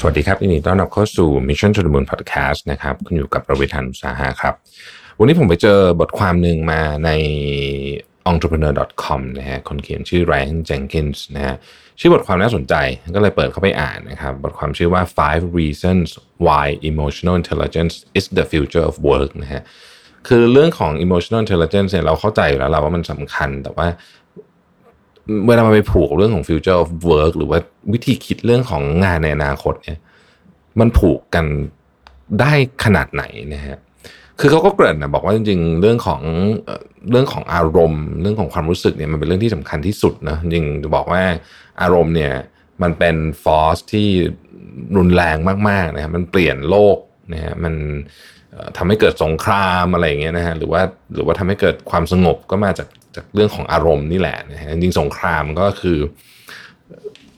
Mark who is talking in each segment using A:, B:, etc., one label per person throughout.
A: สวัสดีครับยินดีต้อนรับเข้าสู่ Mission to the Moon Podcast นะครับคุณอยู่กับประวิทันุสาหะครับ วันนี้ผมไปเจอบทความหนึ่งมาใน entrepreneur.com นะฮะคนเขียนชื่อ Ryan Jenkins นะฮะชื่อบทความน่าสนใจก็เลยเปิดเข้าไปอ่านนะครับ บทความชื่อว่า five reasons why emotional intelligence is the future of work นะฮะคือเรื่องของ emotional intelligence เนี่ยเราเข้าใจอยู่แล้วเราว่ามันสำคัญแต่ว่า เวลามันไปผูกเรื่องของ future of work หรือว่าวิธีคิดเรื่องของงานในอนาคตเนี่ย มันผูกกันได้ขนาดไหนนะฮะคือเขาก็เกริ่นนะบอกว่าจริงๆ เรื่องของเรื่องของอารมณ์ เรื่องของความรู้สึกเนี่ยมันเป็นเรื่องที่สำคัญที่สุดนะจริงจะบอกว่าอารมณ์เนี่ยมันเป็นฟอร์สที่รุนแรงมากๆนะครับมันเปลี่ยนโลกนะฮะมันเอ่อทำให้เกิดสงครามอะไรอย่างเงี้ยนะฮะหรือว่าหรือว่าทำให้เกิดความสงบก็มาจาก จากเรื่องของอารมณ์นี่แหละนะฮะจริงสงครามก็คือ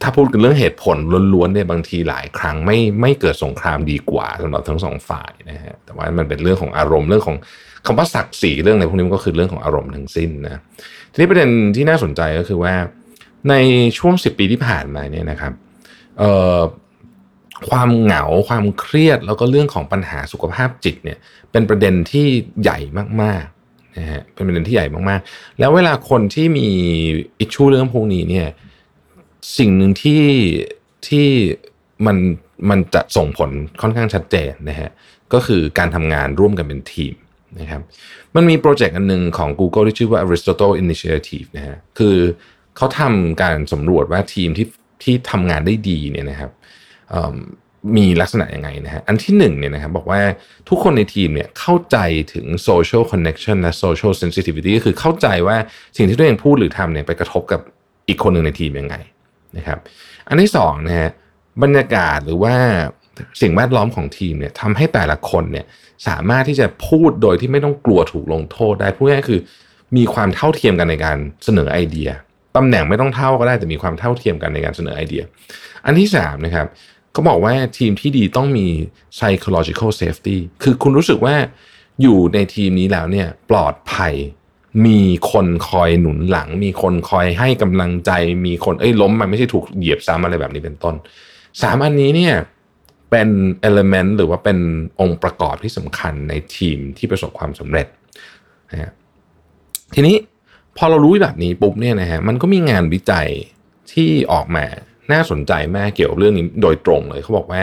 A: ถ้าพูดกันเรื่องเหตุผลล้วนๆเนี่ยบางทีหลายครั้งไม่ไม่เกิดสงครามดีกว่าสำหรับทั้งสองฝ่ายนะฮะแต่ว่ามันเป็นเรื่องของอารมณ์เรื่องของคำว่าศักดิ์ศรีเรื่องอะไรพวกนี้มันก็คือเรื่องของอารมณ์ทั้งสิ้นนะทีนี้ประเด็นที่น่าสนใจก็คือว่า ในช่วง 10 ปีที่ผ่านมาเนี่ยนะครับเอ่อความเหงาความเครียดแล้วก็เรื่องของปัญหาสุขภาพจิตเนี่ยเป็นประเด็นที่ใหญ่มากๆ นะฮะเป็นประเด็นที่ใหญ่มากๆ แล้วเวลาคนที่มีอิชชูเรื่องพวกนี้เนี่ยสิ่งหนึ่งที่ที่มันมันจะส่งผลค่อนข้างชัดเจนนะฮะก็คือการทำงานร่วมกันเป็นทีมนะครับมันมีโปรเจกต์อันหนึ่งของ Google ที่ชื่อว่า Aristotle Initiative นะฮะคือเขาทำการสำรวจว่าทีมที่ที่ทำงานได้ดีเนี่ยนะครับ มีลักษณะยังไงนะฮะอันที่หนึ่งเนี่ยนะครับบอกว่าทุกคนในทีมเนี่ยเข้าใจถึง social connection และ social sensitivity ก็คือเข้าใจว่าสิ่งที่ตัวเองพูดหรือทำเนี่ยไปกระทบกับอีกคนหนึ่งในทีมยังไงนะครับ อันที่สองนะฮะบรรยากาศหรือว่าสิ่งแวดล้อมของทีมเนี่ยทำให้แต่ละคนเนี่ยสามารถที่จะพูดโดยที่ไม่ต้องกลัวถูกลงโทษได้พูดง่ายคือ มีความเท่าเทียมกันในการเสนอไอเดียตำแหน่งไม่ต้องเท่าก็ได้แต่มีความเท่าเทียมกันในการเสนอไอเดีย อันที่สามนะครับ เขาบอกว่าทีมที่ดีต้องมี psychological safety คือคุณรู้สึกว่าอยู่ในทีมนี้แล้วเนี่ยปลอดภัย มีคนคอยหนุนหลัง มีคนคอยให้กำลังใจ มีคนเอ้ยล้มมันไม่ใช่ถูกเหยียบซ้ำอะไรแบบนี้เป็นต้นสามอันนี้เนี่ยเป็น element หรือว่าเป็นองค์ประกอบที่สำคัญในทีมที่ประสบความสำเร็จนะฮะทีนี้พอเรารู้แบบนี้ปุ๊บเนี่ยนะฮะมันก็มีงานวิจัยที่ออกมา น่าสนใจมากเกี่ยวกับเรื่องนี้โดยตรงเลยเขาบอกว่า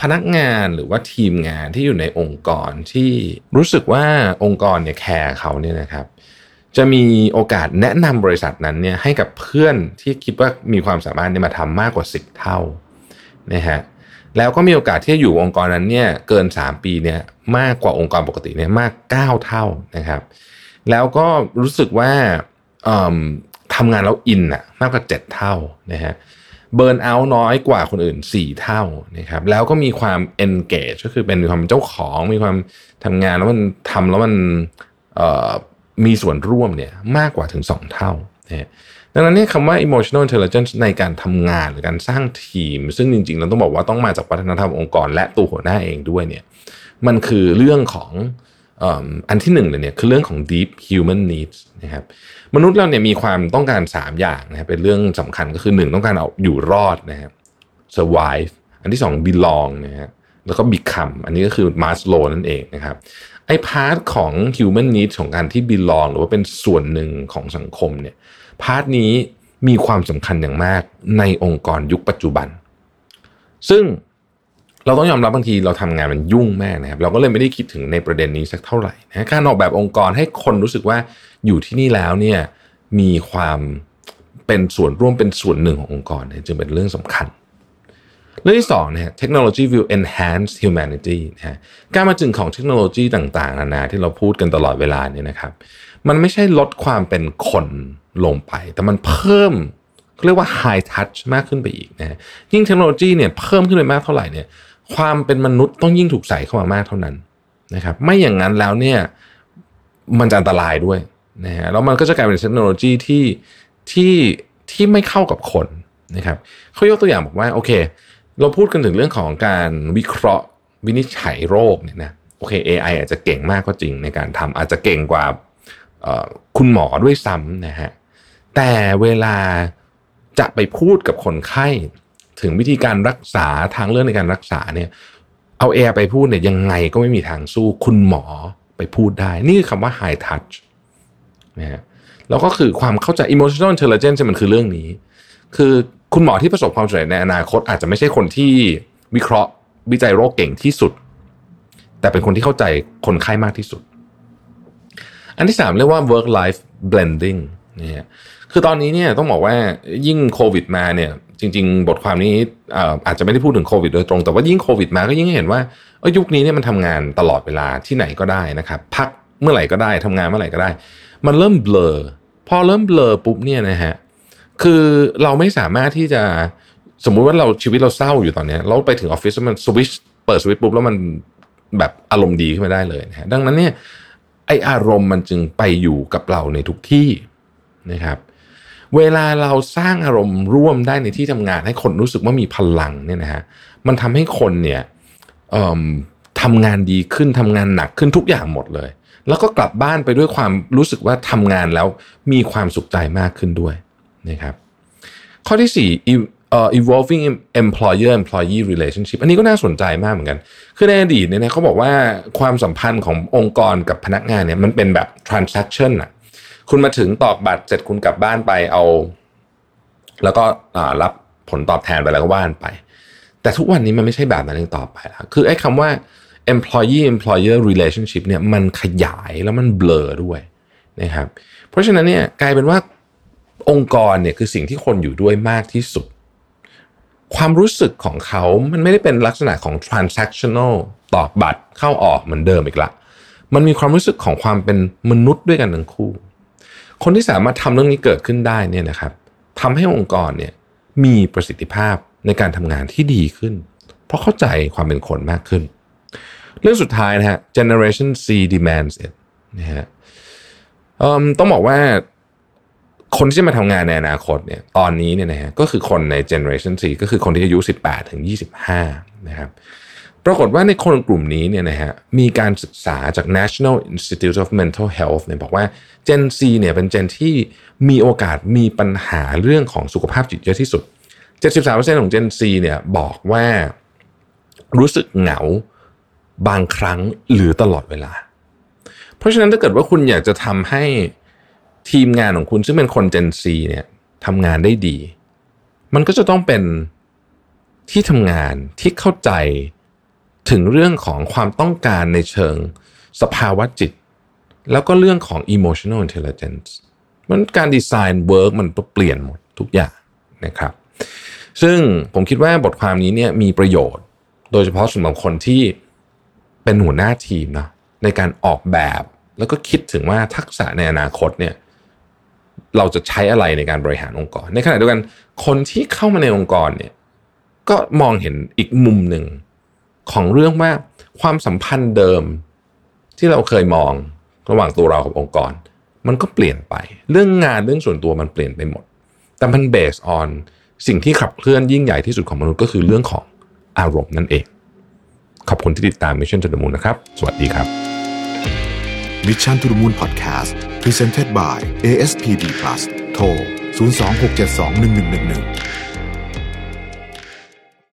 A: พนักงานหรือว่าทีมงานที่อยู่ในองค์กรที่รู้สึกว่าองค์กรเนี่ยแคร์เขาเนี่ยนะครับ จะมีโอกาสแนะนำบริษัทนั้นเนี่ยให้กับเพื่อนที่คิดว่ามีความสามารถเนี่ยมาทำมากกว่า 10 เท่านะฮะแล้วก็มีโอกาสที่จะอยู่องค์กรนั้นเนี่ยเกิน 3 ปีเนี่ยมากกว่าองค์กรปกติเนี่ยมาก 9 เท่านะครับ แล้วก็รู้สึกว่า ทำงานแล้วอินอะมากกว่า 7 เท่านะฮะเบิร์นเอาท์น้อยกว่าคนอื่น 4 เท่านะครับแล้วก็มีความ engage ก็คือเป็นมีความเจ้าของมีความทำงานแล้วมันทำแล้วมันมีส่วนร่วมเนี่ยมากกว่าถึง 2 เท่านะดังนั้นเนี่ยคำว่า emotional intelligence ในการทำงานหรือการสร้างทีม ซึ่งจริงๆเราต้องบอกว่าต้องมาจากวัฒนธรรมองค์กรและตัวหัวหน้าเองด้วยเนี่ยมันคือเรื่องของ อันที่หนึ่งเลยเนี่ยคือเรื่องของ deep human needs นะครับมนุษย์เราเนี่ยมีความต้องการ 3 อย่างนะครับเป็นเรื่องสำคัญก็คือ 1 ต้องการเอาตัวรอดนะครับ survive อันที่ 2 belong นะฮะแล้วก็ become อันนี้ก็คือ Maslow นั่นเองนะครับไอ้ part ของ human needs ของการที่ belong หรือว่าเป็นส่วนหนึ่งของสังคมเนี่ย part นี้มีความสำคัญอย่างมากในองค์กรยุคปัจจุบัน ซึ่ง เราต้องยอมรับบางทีเราทำงานมันยุ่งมากนะครับ เราก็เลยไม่ได้คิดถึงในประเด็นนี้สักเท่าไหร่นะการออกแบบองค์กรให้คนรู้สึกว่าอยู่ที่นี่แล้วเนี่ยมีความเป็นส่วนร่วมเป็นส่วนหนึ่งขององค์กรเนี่ยจึงเป็นเรื่องสำคัญ เรื่องที่สองเนี่ย technology will enhance humanity นะฮะการมาจึงของเทคโนโลยีต่างๆนานาที่เราพูดกันตลอดเวลาเนี่ยนะครับ มันไม่ใช่ลดความเป็นคนลงไป แต่มันเพิ่มเรียกว่า high touch มากขึ้นไปอีกนะฮะยิ่งเทคโนโลยีเนี่ยเพิ่มขึ้นไปมากเท่าไหร่เนี่ย ความเป็นมนุษย์ต้องยิ่งถูกใส่เข้ามามากเท่านั้นนะครับ ไม่อย่างนั้นแล้วเนี่ยมันจะอันตรายด้วยนะฮะแล้วมันก็จะกลายเป็นเทคโนโลยีที่ที่ที่ไม่เข้ากับคนนะครับเขายกตัวอย่างบอกว่าโอเค เราพูดกันถึงเรื่องของการวิเคราะห์วินิจฉัยโรคเนี่ยนะโอเค AI อาจจะเก่งมากก็จริงในการทำอาจจะเก่งกว่าคุณหมอด้วยซ้ำนะฮะแต่เวลาจะไปพูดกับคนไข้ ถึงวิธีการรักษาทางเลือกในการรักษาเนี่ย เอาเอร์ไปพูดเนี่ยยังไงก็ไม่มีทางสู้คุณหมอไปพูดได้ นี่คือคำว่า high touch นะฮะแล้วก็คือความเข้าใจ emotional intelligence มันคือเรื่องนี้ คือคุณหมอที่ประสบความสำเร็จในอนาคต อาจจะไม่ใช่คนที่วิเคราะห์วิจัยโรคเก่งที่สุด แต่เป็นคนที่เข้าใจคนไข้มากที่สุด อันที่สามเรียกว่า work life blending นี่ยคือตอนนี้เนี่ยต้องบอกว่ายิ่งโควิดมาเนี่ย จริง ๆ บทความนี้อาจจะไม่ได้พูดถึงโควิดโดยตรง แต่ว่ายิ่งโควิดมาก็ยิ่งเห็นว่ายุคนี้เนี่ยมันทำงานตลอดเวลาที่ไหนก็ได้นะครับพักเมื่อไหร่ก็ได้ทำงานเมื่อไหร่ก็ได้ มันเริ่มเบลอพอเริ่มเบลอปุ๊บเนี่ยนะฮะคือเราไม่สามารถที่จะสมมุติว่าเราชีวิตเราเศร้าอยู่ตอนนี้เราไปถึงออฟฟิศมันสวิชเปิดสวิตปุ๊บแล้วมันแบบอารมณ์ดีขึ้นมาได้เลยนะฮะดังนั้นเนี่ยไออารมณ์มันจึงไปอยู่กับเราในทุกที่นะครับ เวลาเราสร้างอารมณ์ร่วมได้ในที่ทำงาน ให้คนรู้สึกว่ามีพลังเนี่ยนะฮะมันทำให้คนเนี่ยทำงานดีขึ้นทำงานหนักขึ้นทุกอย่างหมดเลย แล้วก็กลับบ้านไปด้วยความรู้สึกว่าทำงานแล้วมีความสุขใจมากขึ้นด้วยนะครับข้อที่ 4 evolving employer employee relationship อันนี้ก็น่าสนใจมากเหมือนกัน คือในอดีตเนี่ยเขาบอกว่าความสัมพันธ์ขององค์กรกับพนักงานเนี่ยมันเป็นแบบ transaction อะ คุณมาถึงตอกบัตรเสร็จคุณกลับบ้านไปเอา แล้วก็รับผลตอบแทนไปแล้วก็ว่านไป แต่ทุกวันนี้มันไม่ใช่แบบนั้นอีกต่อไปแล้วคือไอ้คำว่า employee employer relationship เนี่ยมันขยายแล้วมันเบลอด้วยนะครับ เพราะฉะนั้นเนี่ยกลายเป็นว่าองค์กรเนี่ยคือสิ่งที่คนอยู่ด้วยมากที่สุด ความรู้สึกของเขามันไม่ได้เป็นลักษณะของ transactional ตอกบัตรเข้าออกเหมือนเดิมอีกละ มันมีความรู้สึกของความเป็นมนุษย์ด้วยกันทั้งคู่ คนที่สามารถทำเรื่องนี้เกิดขึ้นได้เนี่ยนะครับทำให้องค์กรเนี่ยมีประสิทธิภาพในการทำงานที่ดีขึ้น เพราะเข้าใจความเป็นคนมากขึ้น เรื่องสุดท้ายนะฮะ generation C demands it นะฮะต้องบอกว่าคนที่จะมาทำงานในอนาคตเนี่ยตอนนี้เนี่ยนะฮะก็คือคนใน generation C ก็คือคนที่อายุ 18 ถึง 25 นะครับ ปรากฏว่าในคนกลุ่มนี้เนี่ยนะฮะมีการศึกษาจาก National Institute of Mental Health เนี่ยบอกว่า Gen C เนี่ยเป็น Gen ที่มีโอกาสมีปัญหาเรื่องของสุขภาพจิตเยอะที่สุด 73%ของ Gen C เนี่ยบอกว่ารู้สึกเหงาบางครั้งหรือตลอดเวลา เพราะฉะนั้นถ้าเกิดว่าคุณอยากจะทำให้ทีมงานของคุณซึ่งเป็นคน Gen Z เนี่ยทำงานได้ดี มันก็จะต้องเป็นที่ทำงานที่เข้าใจ ถึงเรื่องของความต้องการในเชิงสภาวะจิต แล้วก็เรื่องของ emotional intelligence มันการ design work มันเปลี่ยนหมดทุกอย่างนะครับ ซึ่งผมคิดว่าบทความนี้เนี่ยมีประโยชน์ โดยเฉพาะสำหรับคนที่เป็นหัวหน้าทีมนะในการออกแบบแล้วก็คิดถึงว่าทักษะในอนาคตเนี่ยเราจะใช้อะไรในการบริหารองค์กร ในขณะเดียวกันคนที่เข้ามาในองค์กรเนี่ยก็มองเห็นอีกมุมหนึ่ง ของเรื่องว่าความสัมพันธ์เดิมที่เราเคยมองระหว่างตัวเรากับองค์กร มันก็เปลี่ยนไป เรื่องงานเรื่องส่วนตัวมันเปลี่ยนไปหมด แต่มันเบสออนสิ่งที่ขับเคลื่อนยิ่งใหญ่ที่สุดของมนุษย์ก็คือเรื่องของอารมณ์นั่นเอง ขอบคุณที่ติดตาม Mission to the Moon นะครับ สวัสดีครับ
B: Mission to the Moon Podcast Presented by ASPD Plus โทร 026721111